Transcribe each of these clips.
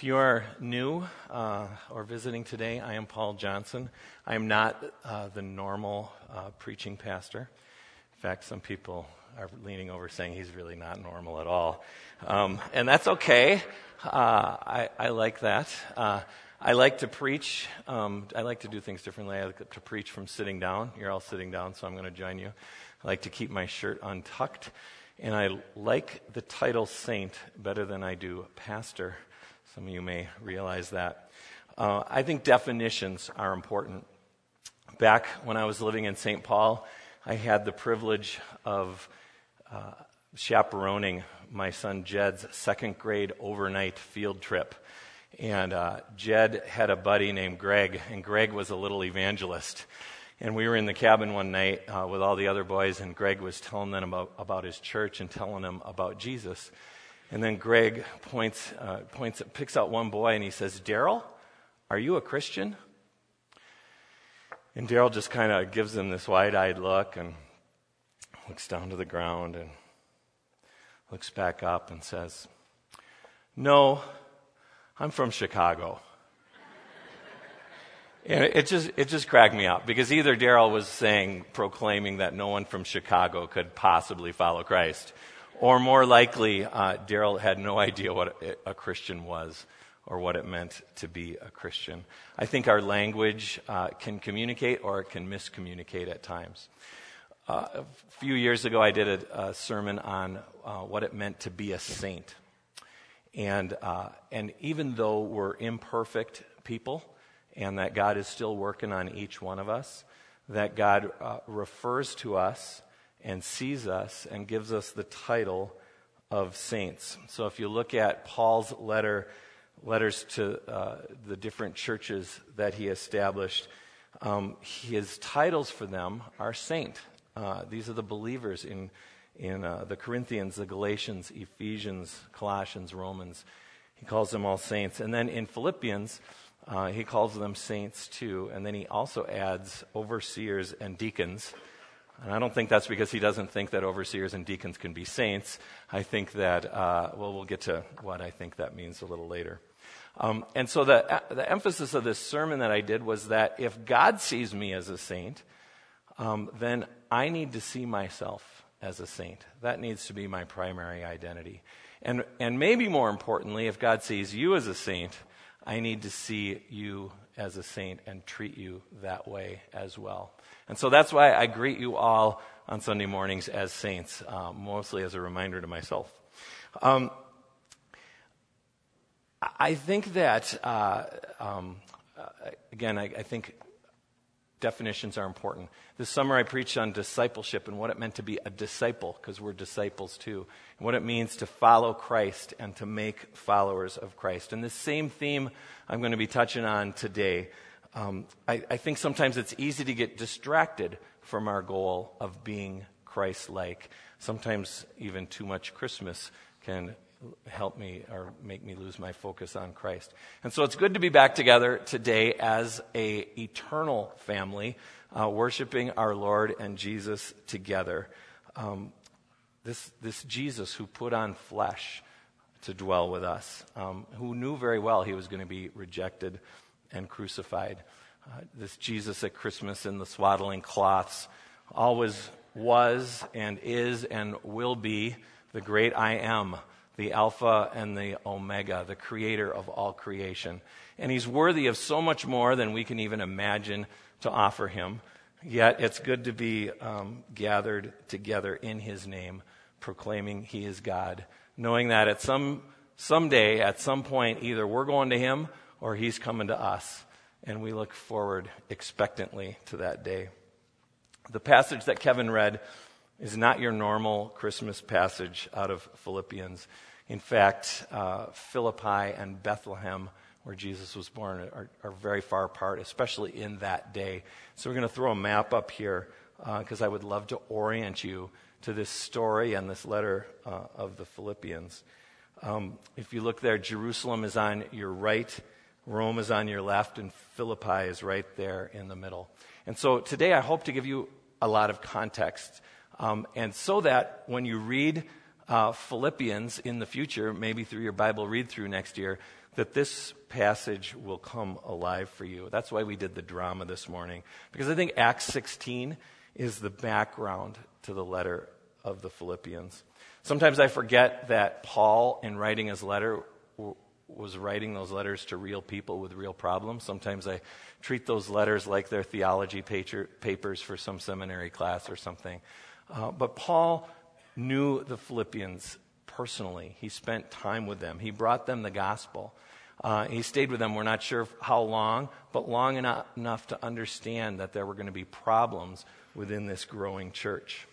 If you are new uh, or visiting today, I am Paul Johnson. I am not uh, the normal uh, preaching pastor. In fact, some people are leaning over saying he's really not normal at all. Um, and that's okay. Uh, I, I, like that. Uh, I like to preach. Um, I like to do things differently. I like to preach from sitting down. You're all sitting down, so I'm going to join you. I like to keep my shirt untucked. And I like the title saint better than I do pastor. Some of you may realize that. Uh, I think definitions are important. Back when I was living in St. Paul, I had the privilege of uh, chaperoning my son Jed's second grade overnight field trip. And uh, Jed had a buddy named Greg, and Greg was a little evangelist. And we were in the cabin one night uh, with all the other boys, and Greg was telling them about, about his church and telling them about Jesus. And then Greg points, uh, points, picks out one boy and he says, Daryl, are you a Christian? And Daryl just kind of gives him this wide eyed look and looks down to the ground and looks back up and says, No, I'm from Chicago. and it just, it just cracked me up because either Daryl was saying, proclaiming that no one from Chicago could possibly follow Christ, or more likely, uh, Daryl had no idea what a, Christian was or what it meant to be a Christian. I think our language uh, can communicate or it can miscommunicate at times. Uh, a few years ago, I did a, a sermon on uh, what it meant to be a saint. And, uh, and even though we're imperfect people and that God is still working on each one of us, that God uh, refers to us and sees us and gives us the title of saints. So if you look at Paul's letter, letters to uh, the different churches that he established, um, his titles for them are saint. Uh, these are the believers in, in uh, the Corinthians, the Galatians, Ephesians, Colossians, Romans. He calls them all saints. And then in Philippians, uh, he calls them saints too. And then he also adds overseers and deacons. And I don't think that's because he doesn't think that overseers and deacons can be saints. I think that, uh, well, we'll get to what I think that means a little later. Um, and so the, the emphasis of this sermon that I did was that if God sees me as a saint, um, then I need to see myself as a saint. That needs to be my primary identity. And, and maybe more importantly, if God sees you as a saint, I need to see you as a saint and treat you that way as well. And so that's why I greet you all on Sunday mornings as saints, uh, mostly as a reminder to myself. Um, I think that, uh, um, uh, again, I, I, think definitions are important. This summer I preached on discipleship and what it meant to be a disciple, because we're disciples too, and what it means to follow Christ and to make followers of Christ. And this same theme I'm going to be touching on today. Um, I, I think sometimes it's easy to get distracted from our goal of being Christ like. Sometimes even too much Christmas can help me or make me lose my focus on Christ. And so it's good to be back together today as a eternal family, uh, worshiping our Lord and Jesus together. Um, this, this Jesus who put on flesh to dwell with us, um, who knew very well he was going to be rejected and crucified. Uh, this Jesus at Christmas in the swaddling cloths always was and is and will be the great I am the Alpha and the Omega, the creator of all creation. And he's worthy of so much more than we can even imagine to offer him. Yet it's good to be um, gathered together in his name, proclaiming he is God, knowing that at some someday, at some point, either we're going to him or he's coming to us. And we look forward expectantly to that day. The passage that Kevin read is not your normal Christmas passage out of Philippians. In fact, uh, Philippi and Bethlehem, where Jesus was born, are, are, very far apart, especially in that day. So we're going to throw a map up here because uh, I would love to orient you to this story and this letter uh, of the Philippians. Um, if you look there, Jerusalem is on your right, Rome is on your left, and Philippi is right there in the middle. And so today I hope to give you a lot of context. Um, and so that when you read uh, Philippians in the future, maybe through your Bible read through next year, that this passage will come alive for you. That's why we did the drama this morning, because I think Acts 16 is the background to the letter of the Philippians. Sometimes I forget that Paul, in writing his letter, was writing those letters to real people with real problems. Sometimes I treat those letters like they're theology papers for some seminary class or something. Uh, but Paul knew the Philippians personally. He spent time with them. He brought them the gospel. Uh, he stayed with them. We're not sure how long, but long enough, enough to understand that there were going to be problems within this growing church.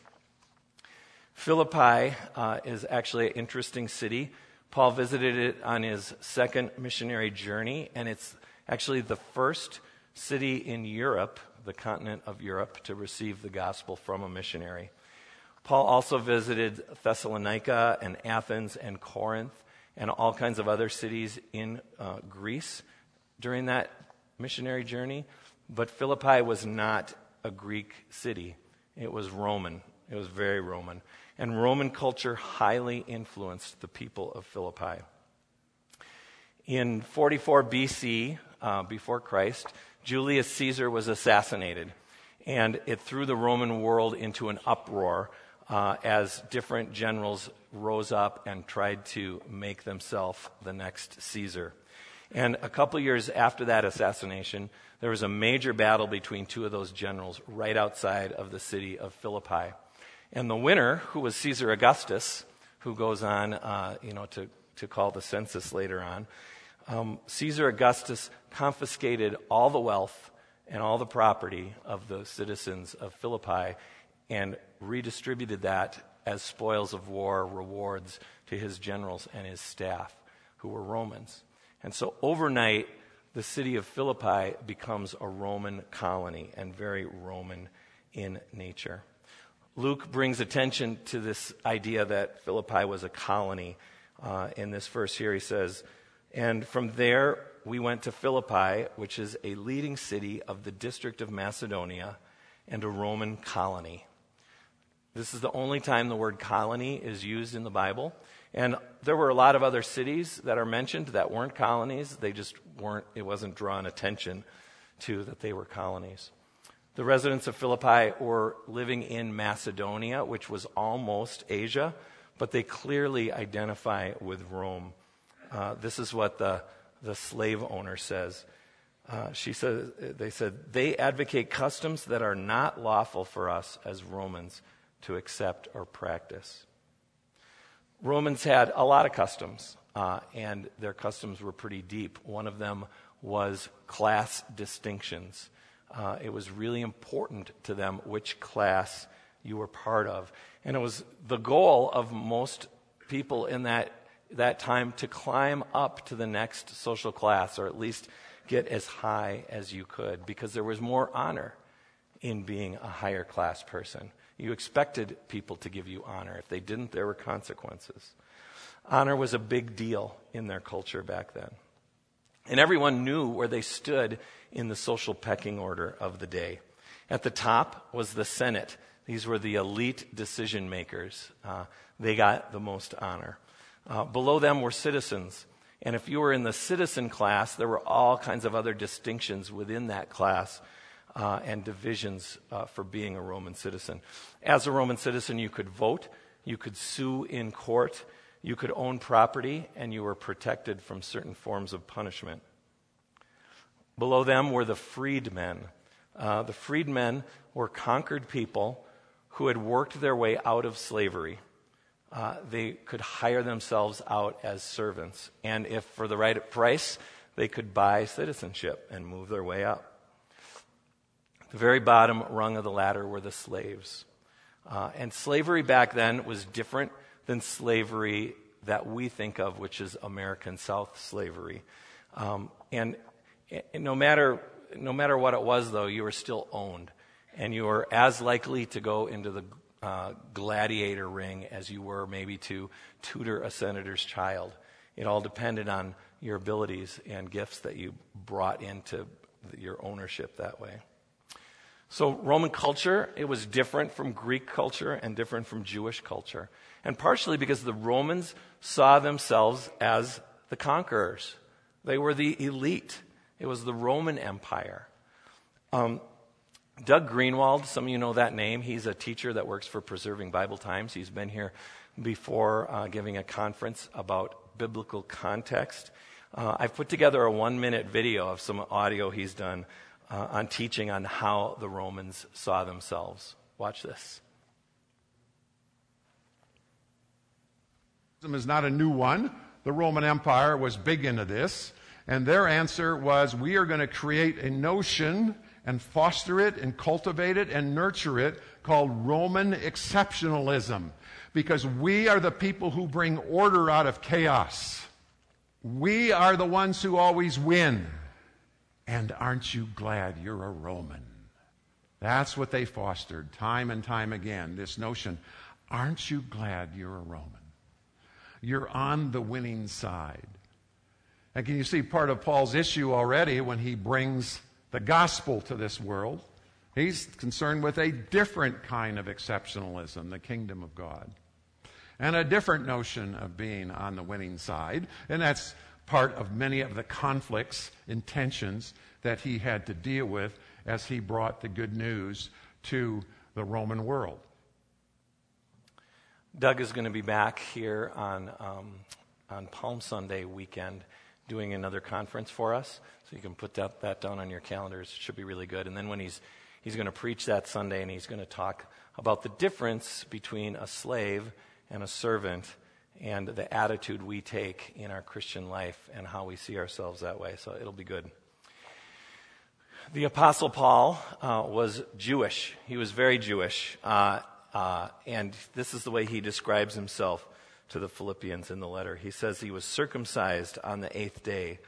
Philippi uh, is actually an interesting city. Paul visited it on his second missionary journey, and it's actually the first city in Europe, the continent of Europe, to receive the gospel from a missionary. Paul also visited Thessalonica and Athens and Corinth and all kinds of other cities in uh, Greece during that missionary journey. But Philippi was not a Greek city, it was Roman. It was very Roman and Roman culture highly influenced the people of Philippi. In 44 BC, uh, before Christ, Julius Caesar was assassinated, and it threw the Roman world into an uproar uh, as different generals rose up and tried to make themselves the next Caesar. And a couple years after that assassination, there was a major battle between two of those generals right outside of the city of Philippi. And the winner, who was Caesar Augustus, who goes on, uh, you know, to, to call the census later on, um, Caesar Augustus confiscated all the wealth and all the property of the citizens of Philippi and redistributed that as spoils of war, rewards to his generals and his staff, who were Romans. And so overnight, the city of Philippi becomes a Roman colony and very Roman in nature. Luke brings attention to this idea that Philippi was a colony. Uh, in this verse here, he says, And from there we went to Philippi, which is a leading city of the district of Macedonia and a Roman colony. This is the only time the word colony is used in the Bible. And there were a lot of other cities that are mentioned that weren't colonies. They just weren't, it wasn't drawn attention to that they were colonies. The residents of Philippi were living in Macedonia, which was almost Asia, but they clearly identify with Rome. Uh, this is what the, the slave owner says. Uh, she says, they said, they advocate customs that are not lawful for us as Romans to accept or practice. Romans had a lot of customs, uh, and their customs were pretty deep. One of them was class distinctions uh, it was really important to them which class you were part of. And it was the goal of most people in that, that time to climb up to the next social class, or at least get as high as you could, because there was more honor in being a higher class person. You expected people to give you honor. If they didn't, there were consequences. Honor was a big deal in their culture back then. And everyone knew where they stood in the social pecking order of the day. At the top was the Senate. These were the elite decision makers. Uh, they got the most honor. Uh, below them were citizens. And if you were in the citizen class, there were all kinds of other distinctions within that class uh, and divisions uh, for being a Roman citizen. As a Roman citizen, you could vote, you could sue in court, you could own property, and you were protected from certain forms of punishment. Below them were the freedmen. Uh, the freedmen were conquered people who had worked their way out of slavery. Uh, they could hire themselves out as servants. And if for the right price, they could buy citizenship and move their way up. The very bottom rung of the ladder were the slaves. Uh, and slavery back then was different than slavery that we think of, which is American South slavery. Um, and no matter, no matter what it was, though, you were still owned. And you were as likely to go into the uh, gladiator ring as you were maybe to tutor a senator's child. It all depended on your abilities and gifts that you brought into your ownership that way. So, Roman culture, it was different from Greek culture and different from Jewish culture. And partially because the Romans saw themselves as the conquerors. They were the elite. It was the Roman Empire. Um, Doug Greengold, some of you know that name. He's a teacher that works for Preserving Bible Times. He's been here before uh, giving a conference about biblical context. Uh, I've put together a one minute video of some audio he's done uh, on teaching on how the Romans saw themselves. Watch this. is not a new one. The Roman Empire was big into this. And their answer was we are going to create a notion and foster it and cultivate it and nurture it called Roman exceptionalism. Because we are the people who bring order out of chaos. We are the ones who always win. And aren't you glad you're a Roman? That's what they fostered time and time again this notion aren't you glad you're a Roman? You're on the winning side. And can you see part of Paul's issue already when he brings the gospel to this world? He's concerned with a different kind of exceptionalism, the kingdom of God, and a different notion of being on the winning side. And that's part of many of the conflicts and tensions that he had to deal with as he brought the good news to the Roman world. Doug is going to be back here on, um, on Palm Sunday weekend doing another conference for us. So you can put that, that down on your calendars. It should be really good. And then when he's, he's going to preach that Sunday and he's going to talk about the difference between a slave and a servant and the attitude we take in our Christian life and how we see ourselves that way. So it'll be good. The Apostle Paul uh, was Jewish. He was very Jewish. Uh, uh, and this is the way he describes himself to the Philippians in the letter. He says he was circumcised on the eighth day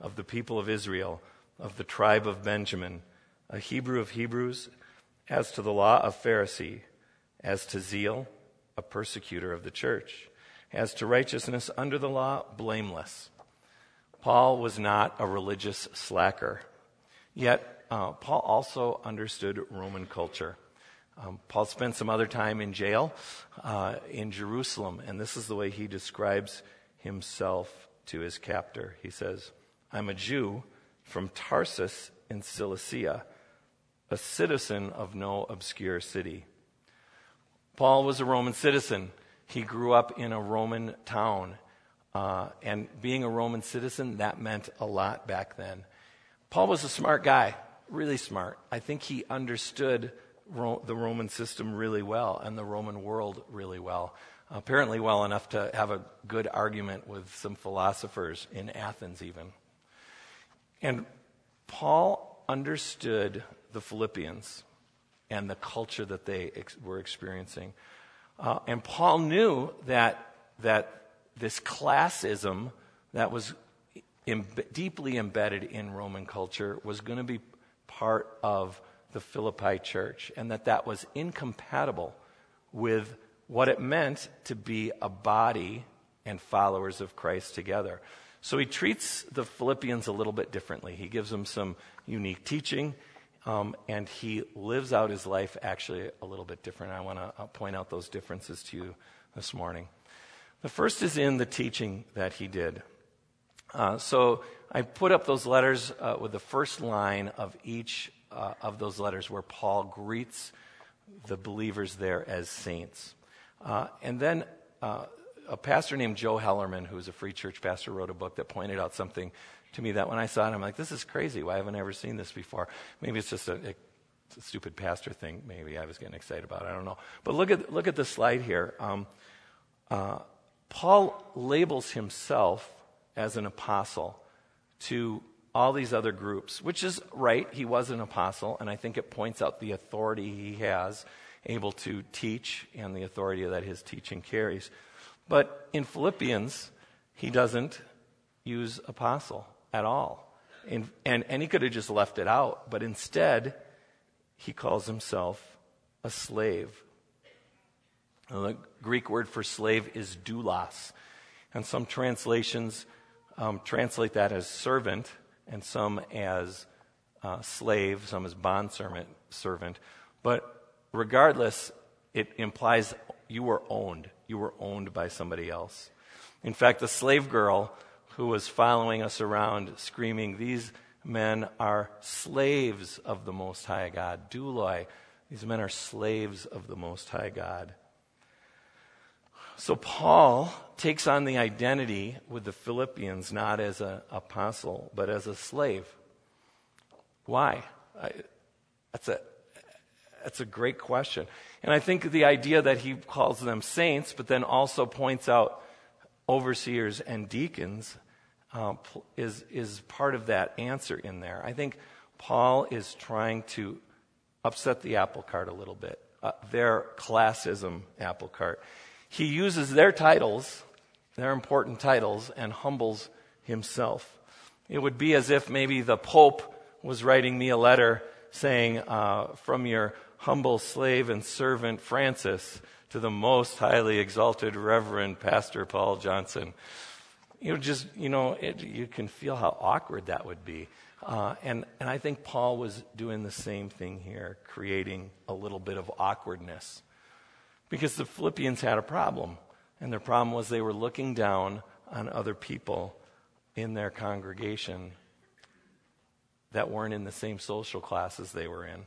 of the people of Israel, of the tribe of Benjamin, a Hebrew of Hebrews, as to the law, a Pharisee, as to zeal, a persecutor of the church, as to righteousness under the law, blameless. Paul was not a religious slacker. Yet, uh, Paul also understood Roman culture. Um, Paul spent some other time in jail uh, in Jerusalem, and this is the way he describes himself to his captor. He says, I'm a Jew from Tarsus in Cilicia, a citizen of no obscure city. Paul was a Roman citizen. He grew up in a Roman town. Uh, and being a Roman citizen, that meant a lot back then. Paul was a smart guy, really smart. I think he understood Ro- the Roman system really well and the Roman world really well. Apparently, well enough to have a good argument with some philosophers in Athens, even. And Paul understood the Philippians and the culture that they ex- were experiencing. Uh, and Paul knew that, that this classism that was Im- deeply embedded in Roman culture was going to be part of the Philippi church, and that that was incompatible with what it meant to be a body and followers of Christ together. So he treats the Philippians a little bit differently. He gives them some unique teaching, um, and he lives out his life actually a little bit different. I want to uh, point out those differences to you this morning. The first is in the teaching that he did. Uh, so I put up those letters uh, with the first line of each uh, of those letters where Paul greets the believers there as saints. Uh, and then uh, a pastor named Joe Hellerman, who's a free church pastor, wrote a book that pointed out something to me that when I saw it, I'm like, this is crazy. Why haven't I ever seen this before? Maybe it's just a, a, a stupid pastor thing. Maybe I was getting excited about it. I don't know. But look at, look at the slide here. Um, uh, Paul labels himself as an apostle to all these other groups, which is right. He was an apostle, and I think it points out the authority he has, able to teach, and the authority that his teaching carries. But in Philippians, he doesn't use apostle at all. And, and, and he could have just left it out, but instead, he calls himself a slave. the Greek word for slave is doulos. And some translations um, translate that as servant and some as uh, slave, some as bond servant, servant. But regardless, it implies you were owned. You were owned by somebody else. In fact, the slave girl who was following us around screaming, These men are slaves of the Most High God. Douloi. These men are slaves of the Most High God. So Paul takes on the identity with the Philippians not as an apostle, but as a slave. Why? I, that's a that's a great question. And I think the idea that he calls them saints, but then also points out overseers and deacons, uh, is, is part of that answer in there. I think Paul is trying to upset the apple cart a little bit, uh, their classism apple cart. He uses their titles, their important titles, and humbles himself. It would be as if maybe the Pope was writing me a letter saying, uh, From your humble slave and servant Francis to the most highly exalted Reverend Pastor Paul Johnson. You just, you know, it, you can feel how awkward that would be. Uh, and, and I think Paul was doing the same thing here, creating a little bit of awkwardness. Because the Philippians had a problem. And their problem was they were looking down on other people in their congregation that weren't in the same social classes they were in.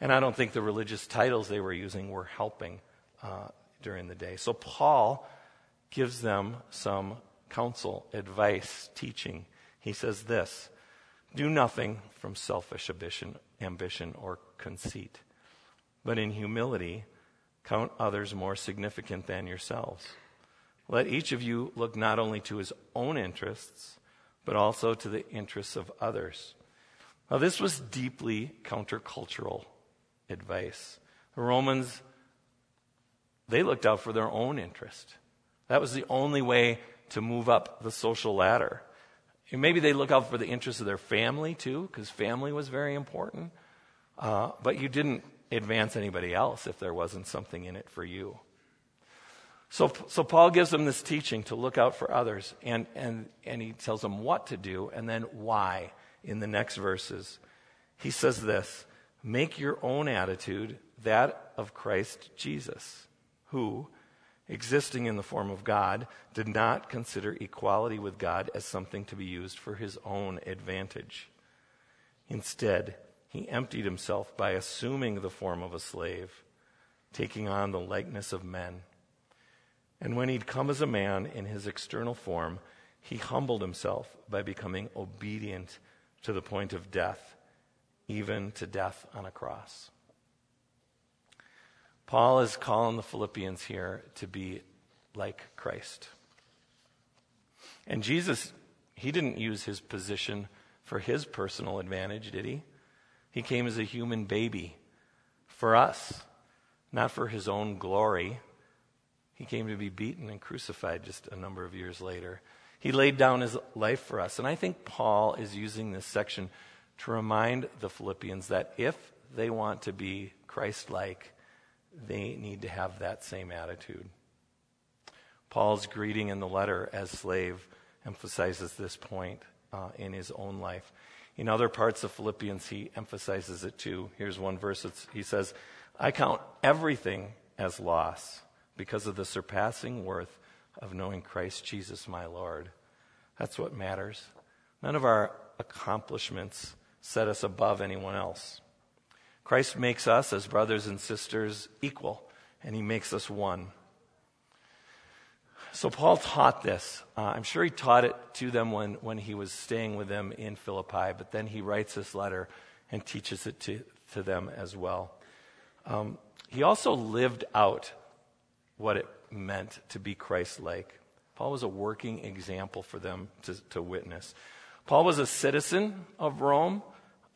And I don't think the religious titles they were using were helping uh, during the day. So Paul gives them some counsel, advice, teaching. He says this Do nothing from selfish ambition, or conceit, but in humility count others more significant than yourselves. Let each of you look not only to his own interests, but also to the interests of others. Now, this was deeply countercultural advice. The Romans, they looked out for their own interest. That was the only way to move up the social ladder. And maybe they look out for the interests of their family too, because family was very important. Uh, but you didn't advance anybody else if there wasn't something in it for you. So, so Paul gives them this teaching to look out for others, and, and, and he tells them what to do and then why in the next verses. He says this Make your own attitude that of Christ Jesus, who, existing in the form of God, did not consider equality with God as something to be used for his own advantage. Instead, he emptied himself by assuming the form of a slave, taking on the likeness of men. And when he'd come as a man in his external form, he humbled himself by becoming obedient to the point of death even to death on a cross. Paul is calling the Philippians here to be like Christ. And Jesus, he didn't use his position for his personal advantage, did he? He came as a human baby for us, not for his own glory. He came to be beaten and crucified just a number of years later. He laid down his life for us. And I think Paul is using this section to remind the Philippians that if they want to be Christ like, they need to have that same attitude. Paul's greeting in the letter as slave emphasizes this point uh, in his own life. In other parts of Philippians, he emphasizes it too. Here's one verse. he says, I count everything as loss because of the surpassing worth of knowing Christ Jesus my Lord. That's what matters. None of our accomplishments set us above anyone else. Christ makes us, as brothers and sisters, equal, and he makes us one. So Paul taught this. Uh, I'm sure he taught it to them when, when he was staying with them in Philippi, but then he writes this letter and teaches it to, to them as well. Um, he also lived out what it meant to be Christ like. Paul was a working example for them to, to witness. Paul was a citizen of Rome,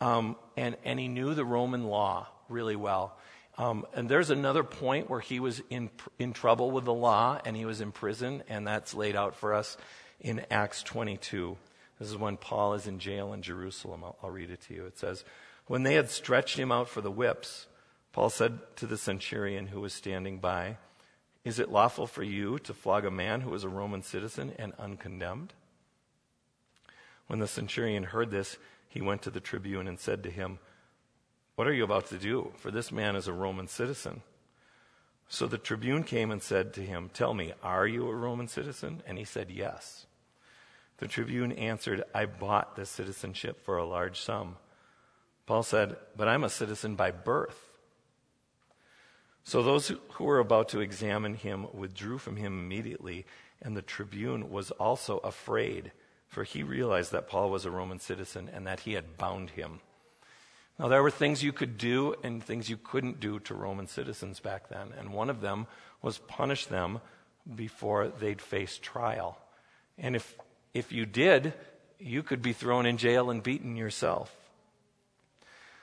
um, and, and he knew the Roman law really well. Um, and there's another point where he was in, in trouble with the law and he was in prison, and that's laid out for us in Acts 22. This is when Paul is in jail in Jerusalem. I'll, I'll read it to you. It says, When they had stretched him out for the whips, Paul said to the centurion who was standing by, Is it lawful for you to flog a man who is a Roman citizen and uncondemned? When the centurion heard this, he went to the tribune and said to him, What are you about to do? For this man is a Roman citizen. So the tribune came and said to him, Tell me, are you a Roman citizen? And he said, Yes. The tribune answered, I bought this citizenship for a large sum. Paul said, But I'm a citizen by birth. So those who were about to examine him withdrew from him immediately, and the tribune was also afraid, for he realized that Paul was a Roman citizen and that he had bound him. Now, there were things you could do and things you couldn't do to Roman citizens back then, and one of them was punish them before they'd face trial. And if, if you did, you could be thrown in jail and beaten yourself.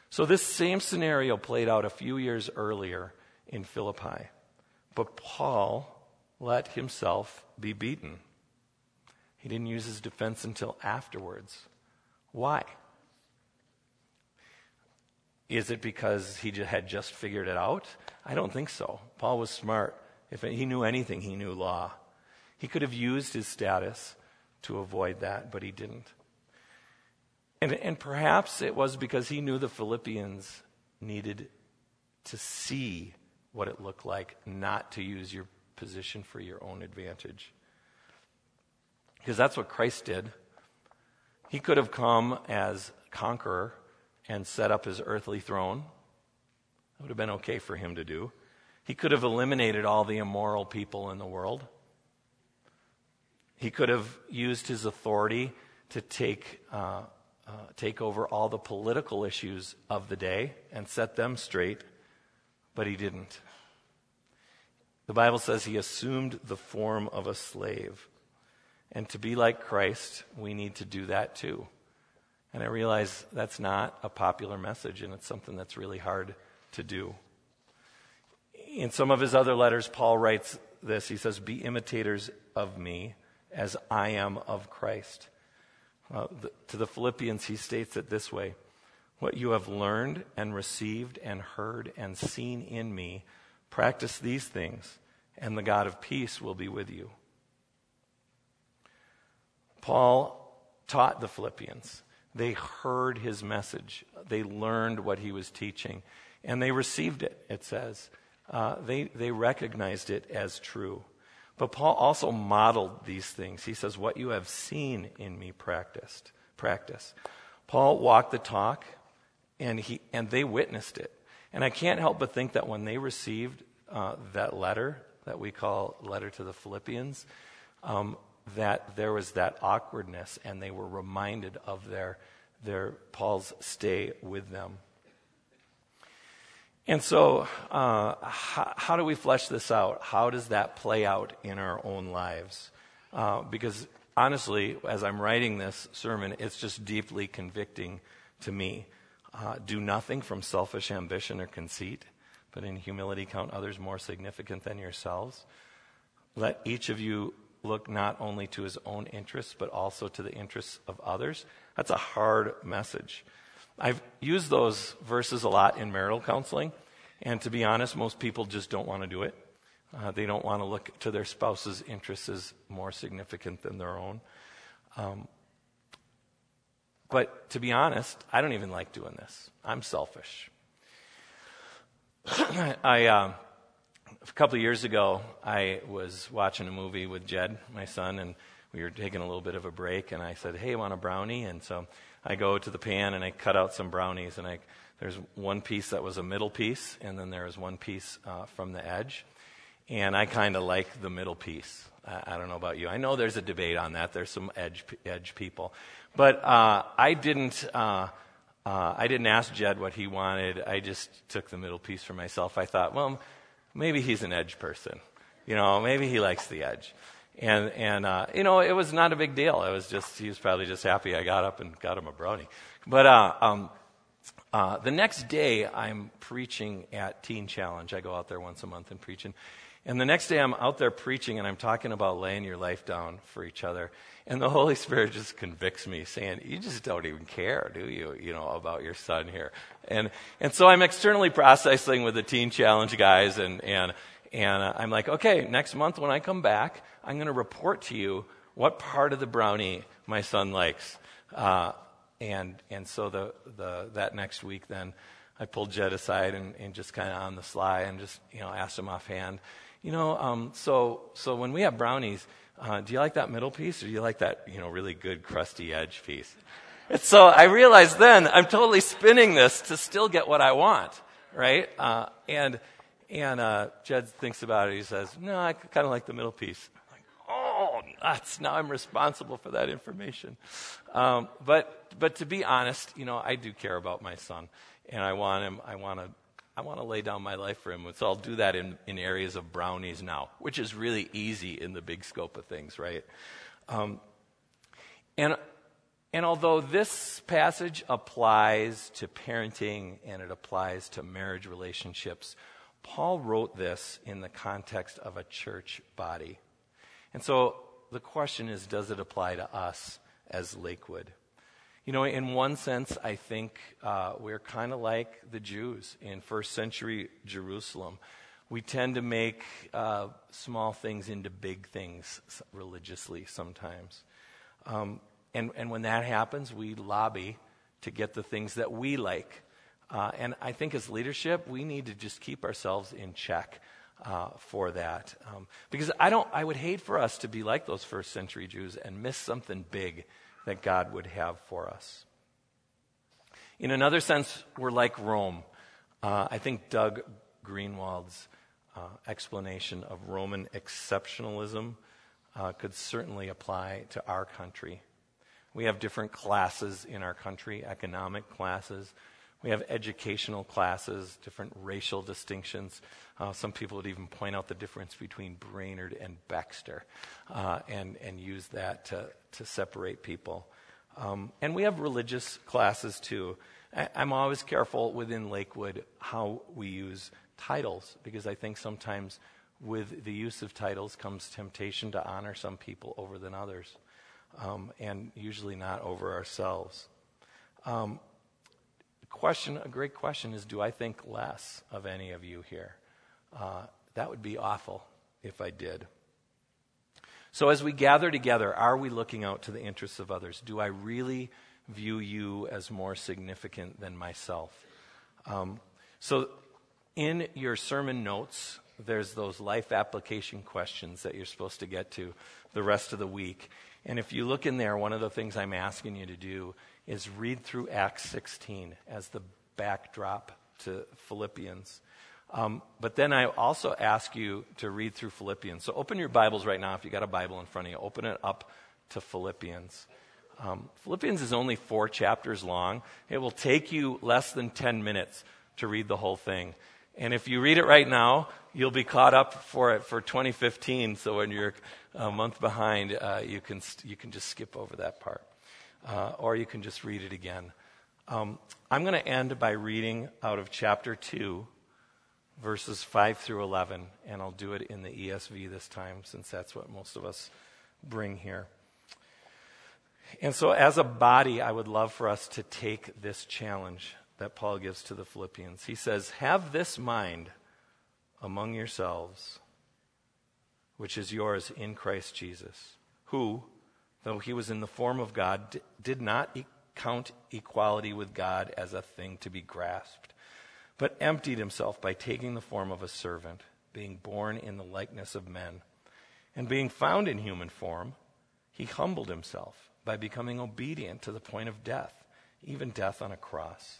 So, this same scenario played out a few years earlier in Philippi. But Paul let himself be beaten. He didn't use his defense until afterwards. Why? Is it because he had just figured it out? I don't think so. Paul was smart. If he knew anything, he knew law. He could have used his status to avoid that, but he didn't. And, and perhaps it was because he knew the Philippians needed to see what it looked like not to use your position for your own advantage. Because that's what Christ did. He could have come as conqueror and set up his earthly throne. That would have been okay for him to do. He could have eliminated all the immoral people in the world. He could have used his authority to take, uh, uh, take over all the political issues of the day and set them straight, but he didn't. The Bible says he assumed the form of a slave. And to be like Christ, we need to do that too. And I realize that's not a popular message, and it's something that's really hard to do. In some of his other letters, Paul writes this He says, Be imitators of me as I am of Christ. The, to the Philippians, he states it this way What you have learned and received and heard and seen in me, practice these things, and the God of peace will be with you. Paul taught the Philippians they heard his message, they learned what he was teaching, and they received it, it says. Uh, they, they recognized it as true. But Paul also modeled these things. He says, What you have seen in me practiced, practice. Paul walked the talk, and, he, and they witnessed it. And I can't help but think that when they received uh, that letter that we call letter to the Philippians, um, that there was that awkwardness and they were reminded of their, their Paul's stay with them. And so, uh, how, how, do we flesh this out? How does that play out in our own lives? Uh, because honestly, as I'm writing this sermon, it's just deeply convicting to me. Uh, do nothing from selfish ambition or conceit, but in humility count others more significant than yourselves. Let each of you look not only to his own interests, but also to the interests of others. That's a hard message. I've used those verses a lot in marital counseling, and to be honest, most people just don't want to do it. Uh, they don't want to look to their spouse's interests as more significant than their own. Um, but to be honest, I don't even like doing this. I'm selfish. I. Uh, a couple of years ago, I was watching a movie with Jed, my son, and we were taking a little bit of a break. And I said, "Hey, want a brownie?" And so I go to the pan and I cut out some brownies. And I, there's one piece that was a middle piece, and then there was one piece uh, from the edge. And I kind of like the middle piece. I, I, don't know about you. I know there's a debate on that. There's some edge edge people, but uh, I didn't. Uh, uh, I didn't ask Jed what he wanted. I just took the middle piece for myself. I thought, well, maybe he's an edge person. You know, maybe he likes the edge. And, and uh, you know, it was not a big deal. It was just, he was probably just happy I got up and got him a brownie. But uh, um, uh, the next day, I'm preaching at Teen Challenge. I go out there once a month and preaching. And the next day, I'm out there preaching and I'm talking about laying your life down for each other. And the Holy Spirit just convicts me, saying, You just don't even care, do you, you know, about your son here? And, and so I'm externally processing with the Teen Challenge guys, and, and, and I'm like, Okay, next month when I come back, I'm going to report to you what part of the brownie my son likes. Uh, and, and so the, the, that next week, then, I pulled Jed aside and, and just kind of on the sly and just, you know, asked him offhand you know, um, so, so when we have brownies, uh, do you like that middle piece or do you like that, you know, really good crusty edge piece? And so I realized then I'm totally spinning this to still get what I want, right? Uh, and and uh, Jed thinks about it. He says, "No, I kind of like the middle piece." I'm like, oh, nuts! Now I'm responsible for that information. Um, but but to be honest, you know, I do care about my son, and I want him. I want to. I want to lay down my life for him. So I'll do that in, in areas of brownies now, which is really easy in the big scope of things, right? Um, and and although this passage applies to parenting and it applies to marriage relationships, Paul wrote this in the context of a church body. And so the question is does it apply to us as Lakewood? You know, in one sense, I think uh, we're kind of like the Jews in first century Jerusalem. We tend to make uh, small things into big things religiously sometimes. Um, and, and when that happens, we lobby to get the things that we like. Uh, and I think as leadership, we need to just keep ourselves in check uh, for that. Um, because I, don't, I would hate for us to be like those first century Jews and miss something big that God would have for us. In another sense, we're like Rome. Uh, I think Doug Greengold's uh, explanation of Roman exceptionalism uh, could certainly apply to our country. We have different classes in our country, economic classes. We have educational classes, different racial distinctions. Uh, some people would even point out the difference between Brainerd and Baxter uh, and, and use that to, to separate people. Um, and we have religious classes too. I, I'm always careful within Lakewood how we use titles because I think sometimes with the use of titles comes temptation to honor some people over than others um, and usually not over ourselves. Um, question, a great question is do I think less of any of you here? Uh, that would be awful if I did. So, as we gather together, are we looking out to the interests of others? Do I really view you as more significant than myself? Um, so, in your sermon notes, there's those life application questions that you're supposed to get to the rest of the week. And if you look in there, one of the things I'm asking you to do is read through Acts 16 as the backdrop to Philippians. Um, but then I also ask you to read through Philippians. So open your Bibles right now. If you got a Bible in front of you, open it up to Philippians. Um, Philippians is only four chapters long. It will take you less than 10 minutes to read the whole thing. And if you read it right now, you'll be caught up for it for 2015. So when you're a month behind, uh, you, can, you can just skip over that part. Uh, or you can just read it again. Um, I'm going to end by reading out of chapter 2, verses 5 through 11. And I'll do it in the ESV this time, since that's what most of us bring here. And so, as a body, I would love for us to take this challenge that Paul gives to the Philippians. He says, Have this mind among yourselves, which is yours in Christ Jesus, who, though he was in the form of God, did not count equality with God as a thing to be grasped, but emptied himself by taking the form of a servant, being born in the likeness of men. And being found in human form, he humbled himself by becoming obedient to the point of death, even death on a cross.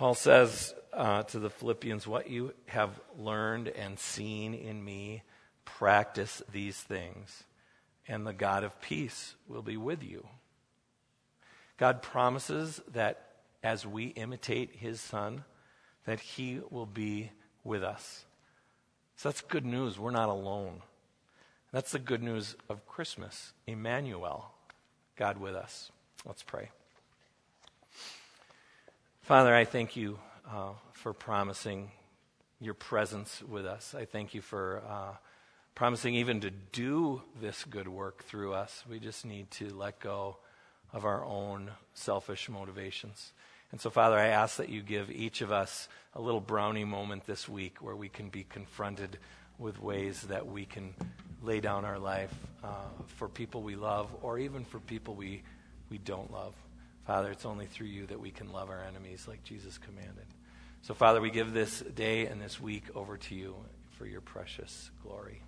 Paul says uh, to the Philippians, What you have learned and seen in me, practice these things, and the God of peace will be with you. God promises that as we imitate his son, that he will be with us. So that's good news. We're not alone. That's the good news of Christmas. Emmanuel, God with us. Let's pray. Father, I thank you uh, for promising your presence with us. I thank you for uh, promising even to do this good work through us. We just need to let go of our own selfish motivations. And so, Father, I ask that you give each of us a little brownie moment this week where we can be confronted with ways that we can lay down our life uh, for people we love or even for people we, we don't love. Father, it's only through you that we can love our enemies like Jesus commanded. So, Father, we give this day and this week over to you for your precious glory.